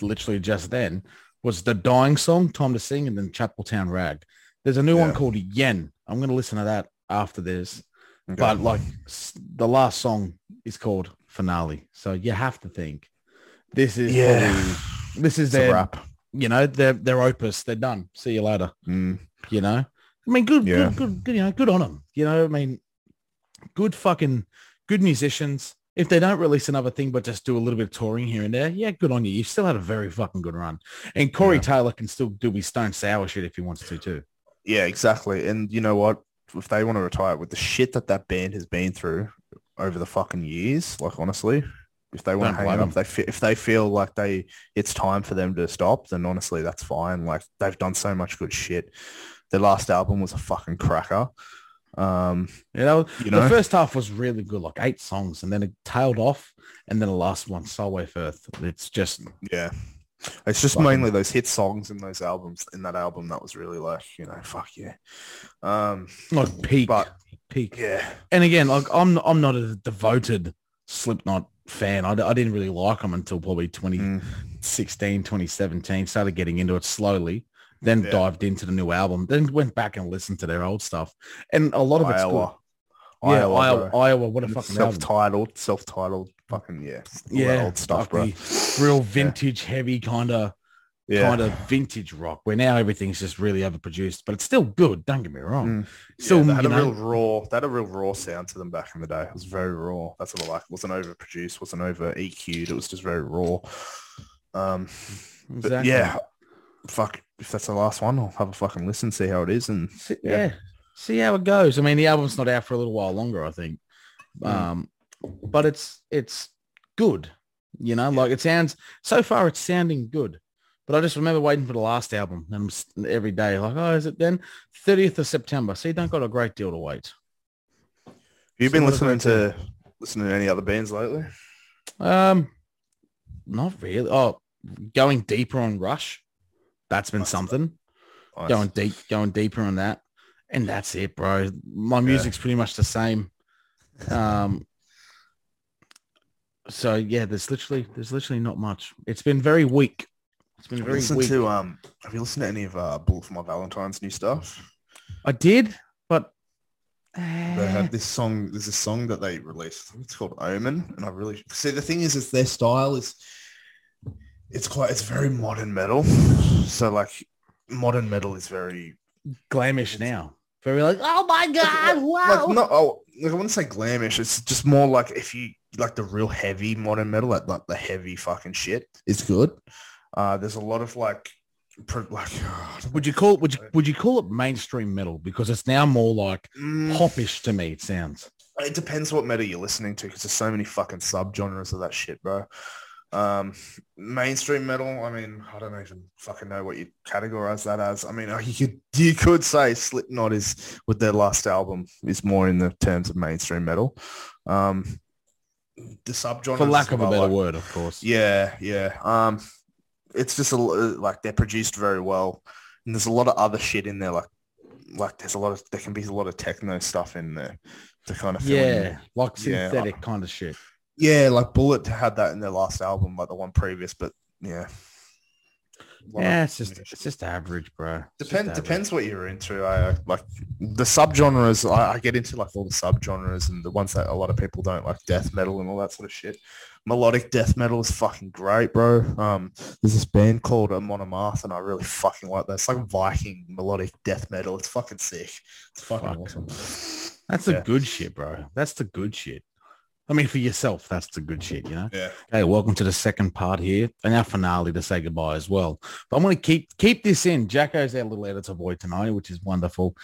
literally just then was the Dying song, Time to Sing, and then Chapeltown Rag. There's a new one called Yen. I'm going to listen to that after this. Okay. But like the last song is called Finale. So you have to think this is Yeah. probably- this is it's their wrap. you know their their opus. They're done. See you later. Mm. You know, I mean, good, Yeah. good, good, good, you know, good on them. You know, I mean, good fucking good musicians. If they don't release another thing, but just do a little bit of touring here and there, yeah, good on you. You've still had a very fucking good run. And Corey Yeah. Taylor can still do his stone sour shit if he wants to too. Yeah, exactly. And you know what? If they want to retire with the shit that that band has been through over the fucking years, like honestly, if they want to hang it up, them. they fe- if they feel like they it's time for them to stop, then honestly, that's fine. Like they've done so much good shit. their last album was a fucking cracker. Um, that was, you know, the first half was really good, like eight songs, and then it tailed off, and then the last one, Solway Firth. It's just yeah. It's just Fucking- mainly those hit songs in those albums in that album that was really like, you know, fuck yeah. Um, like peak, But- peak. yeah, And again, like I'm, I'm not a devoted Slipknot fan. I, I didn't really like them until probably 2016, Mm. 2017. Started getting into it slowly, then Yeah. dived into the new album, then went back and listened to their old stuff, and a lot of it's good. Iowa. Yeah, Iowa, Iowa, bro. Iowa, what a fucking self-titled, self-titled, fucking yeah, Yeah, old stuff, bro. real vintage, heavy kind of Yeah, kind of vintage rock where now everything's just really overproduced, but it's still good. Don't get me wrong. Mm. Still, yeah, they had a know, real raw. They had a real raw sound to them back in the day. It was very raw. That's what I like. It wasn't overproduced. wasn't over EQ'd. It was just very raw. Um, but exactly. yeah, fuck. If that's the last one, I'll have a fucking listen, see how it is, and See, yeah. yeah. See how it goes. I mean, the album's not out for a little while longer, I think. Mm. Um, but it's it's good. You know, like it sounds so far. It's sounding good. But I just remember waiting for the last album, and every day like, oh, is it then 30th of September? So you don't got a great deal to wait. Have you So been listening to listening to any other bands lately? Um, not really. Oh, going deeper on Rush. That's been Nice. something. Nice. Going deep, going deeper on that, and that's it, bro. My music's pretty much the same. Um. So yeah, there's literally there's literally not much. It's been very weak. It's been very listened weak. to um? Have you listened to any of uh, Bullet for My Valentine's new stuff? I did, but They eh, have this song. There's a song that they released. I think it's called Omen, and I really see. The thing is, is their style is. It's quite. It's very modern metal. So like, modern metal is very glamish now. Very like, oh my god, wow. like not. Oh, like I wouldn't say glamish. It's just more like if you like the real heavy modern metal, like, like the heavy fucking shit is good. Uh, there's a lot of like, like. would you call would you would you call it mainstream metal because it's now more like Mm, popish to me? It sounds. It depends what metal you're listening to because there's so many fucking subgenres of that shit, bro. Um, mainstream metal. I mean, I don't even fucking know what you categorize that as. I mean, uh, you could you could say Slipknot is with their last album is more in the terms of mainstream metal. Um, the subgenres, For lack of a better like- word, of course. yeah, yeah. Um, it's just a l- like they're produced very well, and there's a lot of other shit in there. Like, like there's a lot of there can be a lot of techno stuff in there to kind of fill in. Yeah, like Yeah, synthetic kind of shit. Yeah, like Bullet had that in their last album, like the one previous, but yeah. Yeah, it's just it's just average, bro. Depends average. depends what you're into. I uh, like the subgenres. I, I get into like all the subgenres and the ones that a lot of people don't like, death metal and all that sort of shit. Melodic death metal is fucking great, bro. Um, there's this band called Amon Amarth, and I really fucking like that. It's like Viking melodic death metal. It's fucking sick. It's fucking Fuck. awesome. That's the Yeah. good shit, bro. That's the good shit. I mean, for yourself, that's the good shit, you know. Yeah. Hey, welcome to the second part here and our finale to say goodbye as well. But I'm going to keep keep this in. Jacko's our little editor boy tonight, which is wonderful.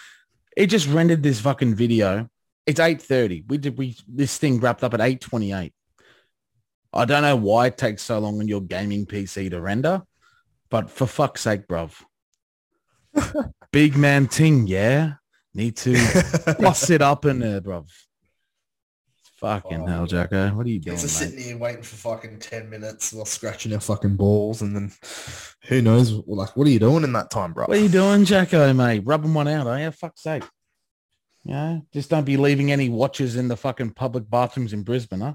He just rendered this fucking video. It's 8.30. We did we this thing wrapped up at 8.28. I don't know why it takes so long on your gaming PC to render, but for fuck's sake, bruv. Big man ting, yeah? Need to bust it up in there, bruv. Fucking Oh. hell, Jacko. What are you doing, mate? sitting here waiting for fucking 10 minutes while scratching their fucking balls and then who knows, like, what are you doing in that time, bro? What are you doing, Jacko, mate? Rubbing one out, you? Fuck's sake. Yeah, just don't be leaving any watches in the fucking public bathrooms in Brisbane, huh?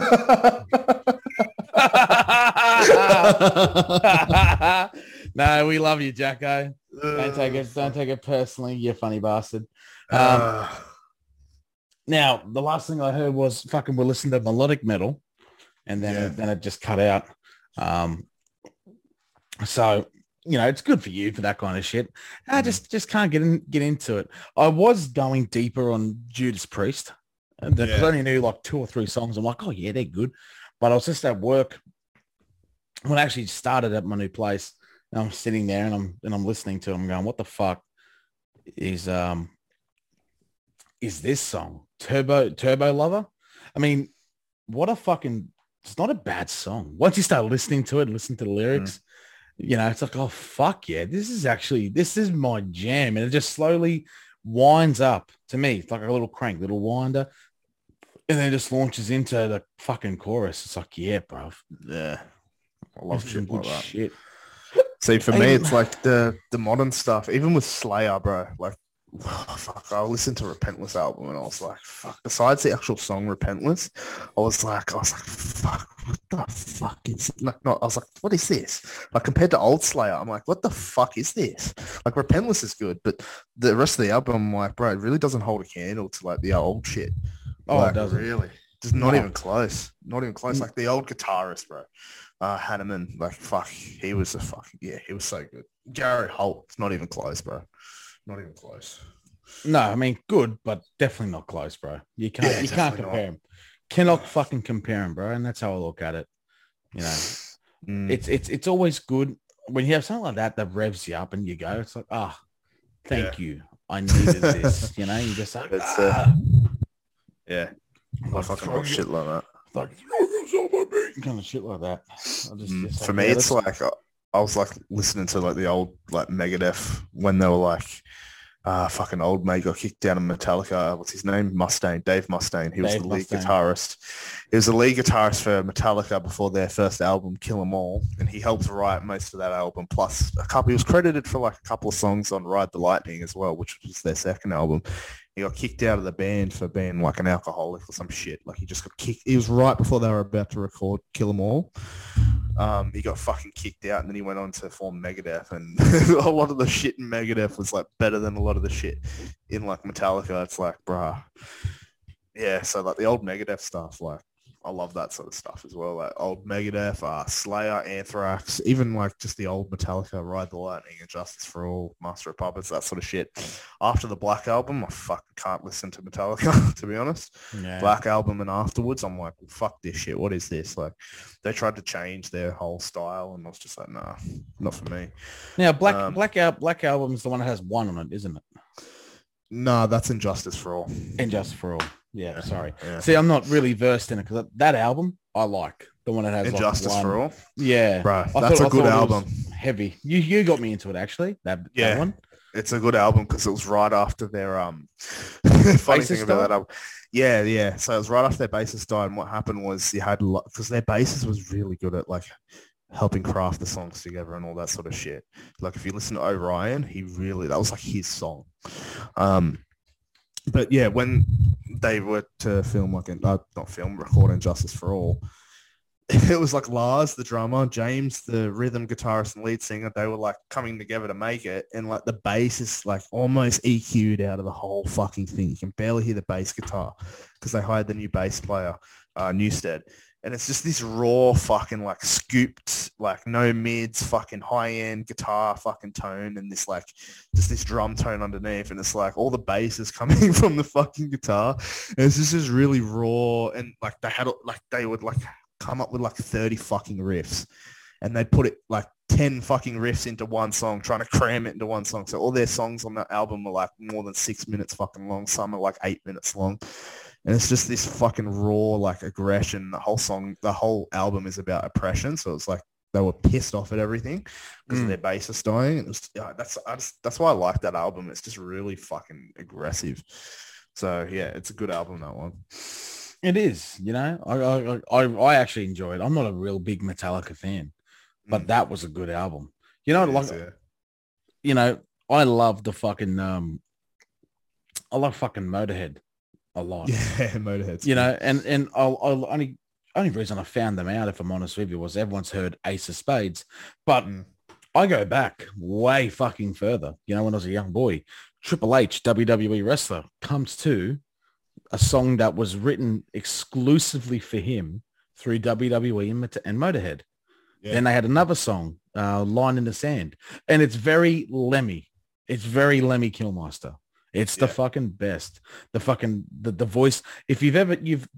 no, we love you, Jacko. Don't take it. Don't take it personally. You funny bastard. Um, now, the last thing I heard was fucking we're listening to melodic metal, and then Yeah. then it just cut out. Um, so you know it's good for you for that kind of shit. I Mhm. just just can't get in, get into it. I was going deeper on Judas Priest, and the, 'cause I only knew like two or three songs. I'm like, oh yeah, they're good. But I was just at work when I actually started at my new place. And I'm sitting there and I'm and I'm listening to them going, what the fuck is um is this song? Turbo Turbo Lover? I mean, what a fucking it's not a bad song. Once you start listening to it, listen to the lyrics, you know, it's like, oh fuck yeah, this is actually this is my jam, and it just slowly winds up to me. It's like a little crank, little winder, and then it just launches into the fucking chorus. It's like, yeah, bro, Yeah. I love this is some shit good that. shit. See, for me, it's like the the modern stuff. Even with Slayer, bro. Like, fuck, I listened to Repentless album and I was like, fuck. Besides the actual song Repentless, I was like, I was like, fuck, what the fuck is? Like, not. I was like, what is this? Like compared to old Slayer, I'm like, what the fuck is this? Like Repentless is good, but the rest of the album, I'm like, bro, it really doesn't hold a candle to like the old shit. Oh, it doesn't. really. Just not No. even close. Not even close. Mm. Like the old guitarist, bro. Uh, Hanneman, like fuck, he was a fuck. Yeah, he was so good. Gary Holt, it's not even close, bro. Not even close. No, I mean good, but definitely not close, bro. You can't Yeah, you can't definitely not. compare them. Cannot fucking compare him, bro. And that's how I look at it. You know, Mm. it's it's it's always good when you have something like that that revs you up and you go. It's like, ah, thank you. I needed this. You know, you just like, ah, uh, yeah, I like, fucking throw love shit like that. like kind of shit like that. I just, Mm, just For like, me, yeah, it's that's- like uh, I was like listening to like the old like Megadeth when they were like, uh, fucking old mate got kicked out of Metallica. What's his name? Mustaine, Dave Mustaine. He was Dave the lead Mustaine. guitarist. He was the lead guitarist for Metallica before their first album, Kill 'Em All, and he helped write most of that album. Plus a couple. He was credited for like a couple of songs on Ride the Lightning as well, which was their second album. He got kicked out of the band for being like an alcoholic or some shit. Like he just got kicked. It was right before they were about to record Kill 'Em All. Um, he got fucking kicked out, and then he went on to form Megadeth, and a lot of the shit in Megadeth was like better than a lot of the shit in like Metallica. It's like, bruh, yeah. So like the old Megadeth stuff, like I love that sort of stuff as well. Like old Megadeth, uh, Slayer, Anthrax, even like just the old Metallica, Ride the Lightning, and Justice for All, Master of Puppets, that sort of shit. After the Black album, I fucking can't listen to Metallica to be honest. yeah. Black album and afterwards I'm like, fuck this shit. What is this? Like they tried to change their whole style and I was just like, nah, not for me. Now, Black um, Black Al- Black Album is the one that has one on it, isn't it? Nah, that's And Justice for All. And Justice for All. Yeah, sorry. Yeah. See, I'm not really versed in it because that album I like the one that has like, one- for All. Yeah, Bro, I that's thought- a good thought it was album. Heavy. You you got me into it actually. That Yeah. that one. It's a good album because it was right after their um funny thing about that album. Yeah, yeah. So it was right after their bassist died, and what happened was you had because their bassist was really good at like helping craft the songs together and all that sort of shit. Like if you listen to Orion, he really that was like his song. Um, but yeah, when they were to film like uh, not film record And Justice for All, it was like Lars, the drummer, James, the rhythm guitarist and lead singer. They were like coming together to make it, and like the bass is like almost EQ'd out of the whole fucking thing. You can barely hear the bass guitar because they hired the new bass player, uh, Newsted. And it's just this raw fucking like scooped, like no mids, fucking high end guitar fucking tone and this like just this drum tone underneath. And it's like all the bass is coming from the fucking guitar. And it's just this really raw and like they had like they would like come up with like 30 fucking riffs and they'd put it like 10 fucking riffs into one song, trying to cram it into one song. So all their songs on that album are like more than six minutes fucking long. Some are like eight minutes long. And it's just this fucking raw like aggression. The whole song, the whole album is about oppression. So it's like they were pissed off at everything because Mm. of their bassist dying. It was, yeah, that's just, that's why I like that album. It's just really fucking aggressive. So yeah, it's a good album that one. It is. You know, I I I, I actually enjoy it. I'm not a real big Metallica fan, but Mm. that was a good album. You know, It like is, yeah. you know, I love the fucking um, I love fucking Motorhead a lot. Yeah, Motorhead's you know, and and I'll, I'll only only reason I found them out, if I'm honest with you, was everyone's heard Ace of Spades, but Mm. I go back way fucking further. You know, when I was a young boy, Triple H, WWE wrestler, comes to a song that was written exclusively for him through WWE and, and Motorhead. Yeah. Then they had another song, uh, Line in the Sand, and it's very Lemmy. It's very Lemmy Kilmister. It's the Yeah. fucking best. The fucking the, the voice. If you've ever, you've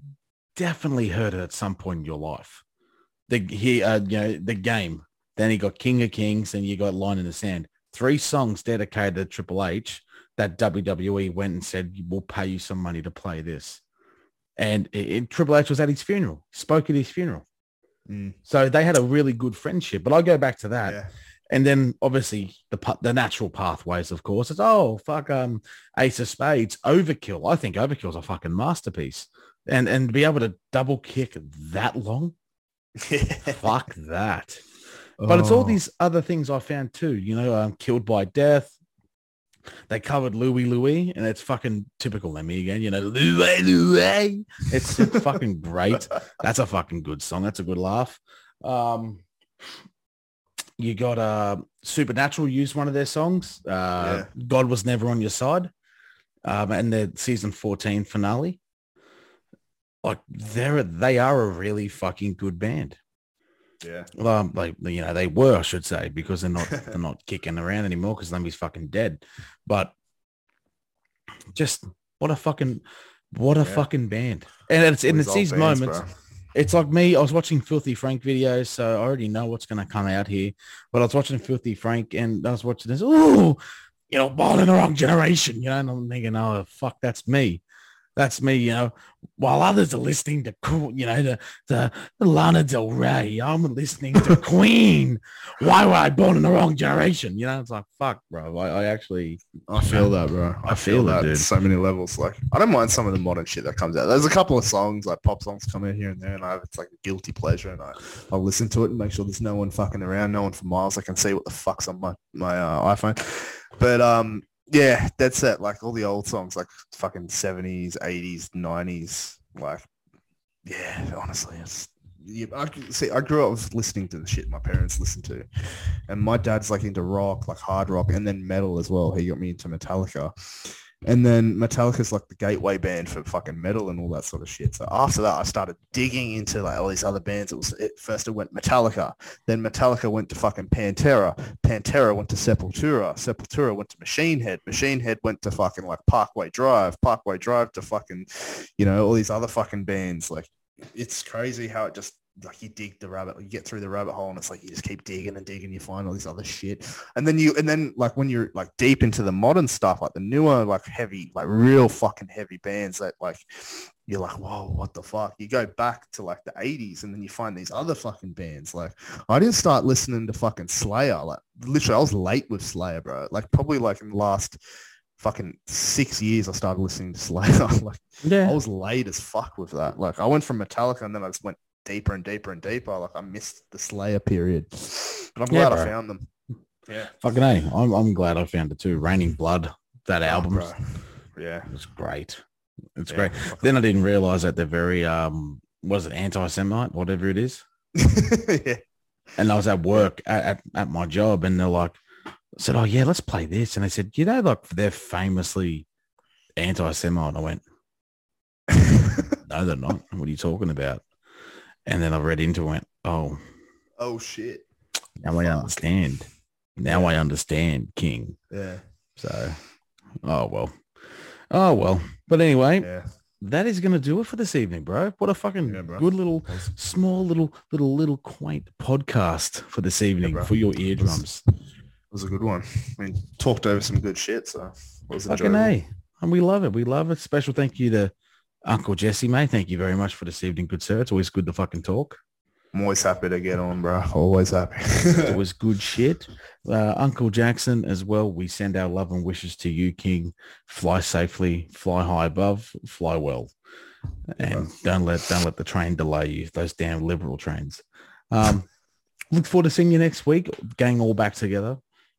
definitely heard it at some point in your life. The he, uh, you know, the game. Then he got King of Kings, and you got Line in the Sand. Three songs dedicated to Triple H that WWE went and said, "We'll pay you some money to play this." And it, it- Triple H was at his funeral. Spoke at his funeral. Mm. So they had a really good friendship. But I'll go back to that. Yeah. And then obviously the the natural pathways, of course, it's oh fuck um Ace of Spades, Overkill. I think Overkill's a fucking masterpiece. And and to be able to double kick that long, fuck that. But it's all Oh. these other things I found too. You know, um, Killed by Death. They covered Louie Louie, and it's fucking typical Lemmy again. You know, Louie Louie. It's fucking great. That's a fucking good song. That's a good laugh. Um, you got uh, Supernatural used one of their songs. Uh, God was never on your side, um, and their season fourteen finale. Like they're they are a really fucking good band. Yeah. Um, like you know, they were, I should say, because they're not they're not kicking around anymore because Lemmy's fucking dead. But just what a fucking what a Yeah. fucking band. And it's These it's these bands, moments. bro. It's like me. I was watching Filthy Frank videos, so I already know what's going to come out here. But I was watching Filthy Frank, and I was watching this. Ooh, you know, born in the wrong generation. You know, and I'm thinking, oh fuck, that's me. That's me. You know, while others are listening to, you know, the the, the Lana Del Rey, I'm listening to Queen. Why were I born in the wrong generation? You know, it's like fuck, bro. I, I actually, I feel that, bro. I feel it, that dude. at so many levels. Like, I don't mind some of the modern shit that comes out. There's a couple of songs, like pop songs, come out here and there, and I have it's like a guilty pleasure, and I I'll listen to it and make sure there's no one fucking around, no one for miles. I can see what the fuck's on my my uh, iPhone. But um, yeah, that's it. Like all the old songs, like fucking seventies, eighties, nineties, like yeah, honestly, it's. I see. I grew up listening to the shit my parents listened to, and my dad's like into rock, like hard rock, and then metal as well. He got me into Metallica, and then Metallica's like the gateway band for fucking metal and all that sort of shit. So after that, I started digging into like all these other bands. It was it, first it went Metallica, then Metallica went to fucking Pantera, Pantera went to Sepultura, Sepultura went to Machine Head, Machine Head went to fucking like Parkway Drive, Parkway Drive to fucking, you know, all these other fucking bands. Like it's crazy how it just like you dig the rabbit, you get through the rabbit hole, and it's like you just keep digging and digging. You find all this other shit, and then you and then like when you're like deep into the modern stuff, like the newer like heavy, like real fucking heavy bands that like you're like, whoa, what the fuck? You go back to like the 80s and then you find these other fucking bands. Like I didn't start listening to fucking Slayer. Like literally I was late with Slayer, bro. Like probably like in the last fucking six years I started listening to Slayer. like yeah, I was late as fuck with that. Like I went from Metallica and then I just went deeper and deeper and deeper. Like I missed the Slayer period. But I'm Yeah, glad I found them. Yeah. fucking a. I'm I'm glad I found it too. Raining Blood, that Oh, album bro. Yeah. it's great. It's Yeah. great. Then I didn't realize that they're very um was it anti-Semite, whatever it is. yeah. And I was at work at, at, at my job and they're like I said, Oh yeah, let's play this. And they said, you know, like they're famously anti-Semite. And I went, No, they're not. What are you talking about? And then I read into it went, Oh, oh shit. now I understand. Now I understand, King. Yeah. So oh well. Oh well. But anyway, Yeah. that is gonna do it for this evening, bro. What a fucking Yeah, good little small little little little quaint podcast for this evening for your eardrums. It was a good one. I mean, talked over some good shit, so it was Fucking enjoyable. A. And we love it. We love it. Special thank you to Uncle Jesse, mate. Thank you very much for this evening, good sir. It's always good to fucking talk. I'm always happy to get on, bro. Always happy. It was good shit. Uh, Uncle Jackson as well. We send our love and wishes to you, King. Fly safely, fly high above, fly well, and don't let don't let the train delay you. Those damn liberal trains. Um, look forward to seeing you next week. Gang all back together.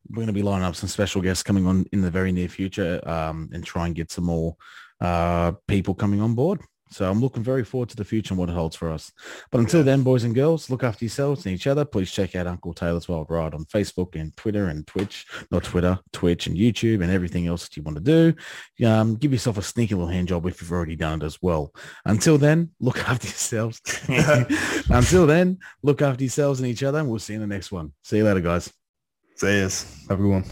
We're going to be lining up some special guests coming on in the very near future, um, and try and get some more uh, people coming on board. So I'm looking very forward to the future and what it holds for us. But until then, boys and girls, look after yourselves and each other. Please check out Uncle Taylor's Wild Ride on Facebook and Twitter and Twitch, not Twitter, Twitch and YouTube and everything else that you want to do. Um, give yourself a sneaky little hand job if you've already done it as well. Until then, look after yourselves. until then, look after yourselves and each other and we'll see you in the next one. See you later, guys. See yous. Have a good one.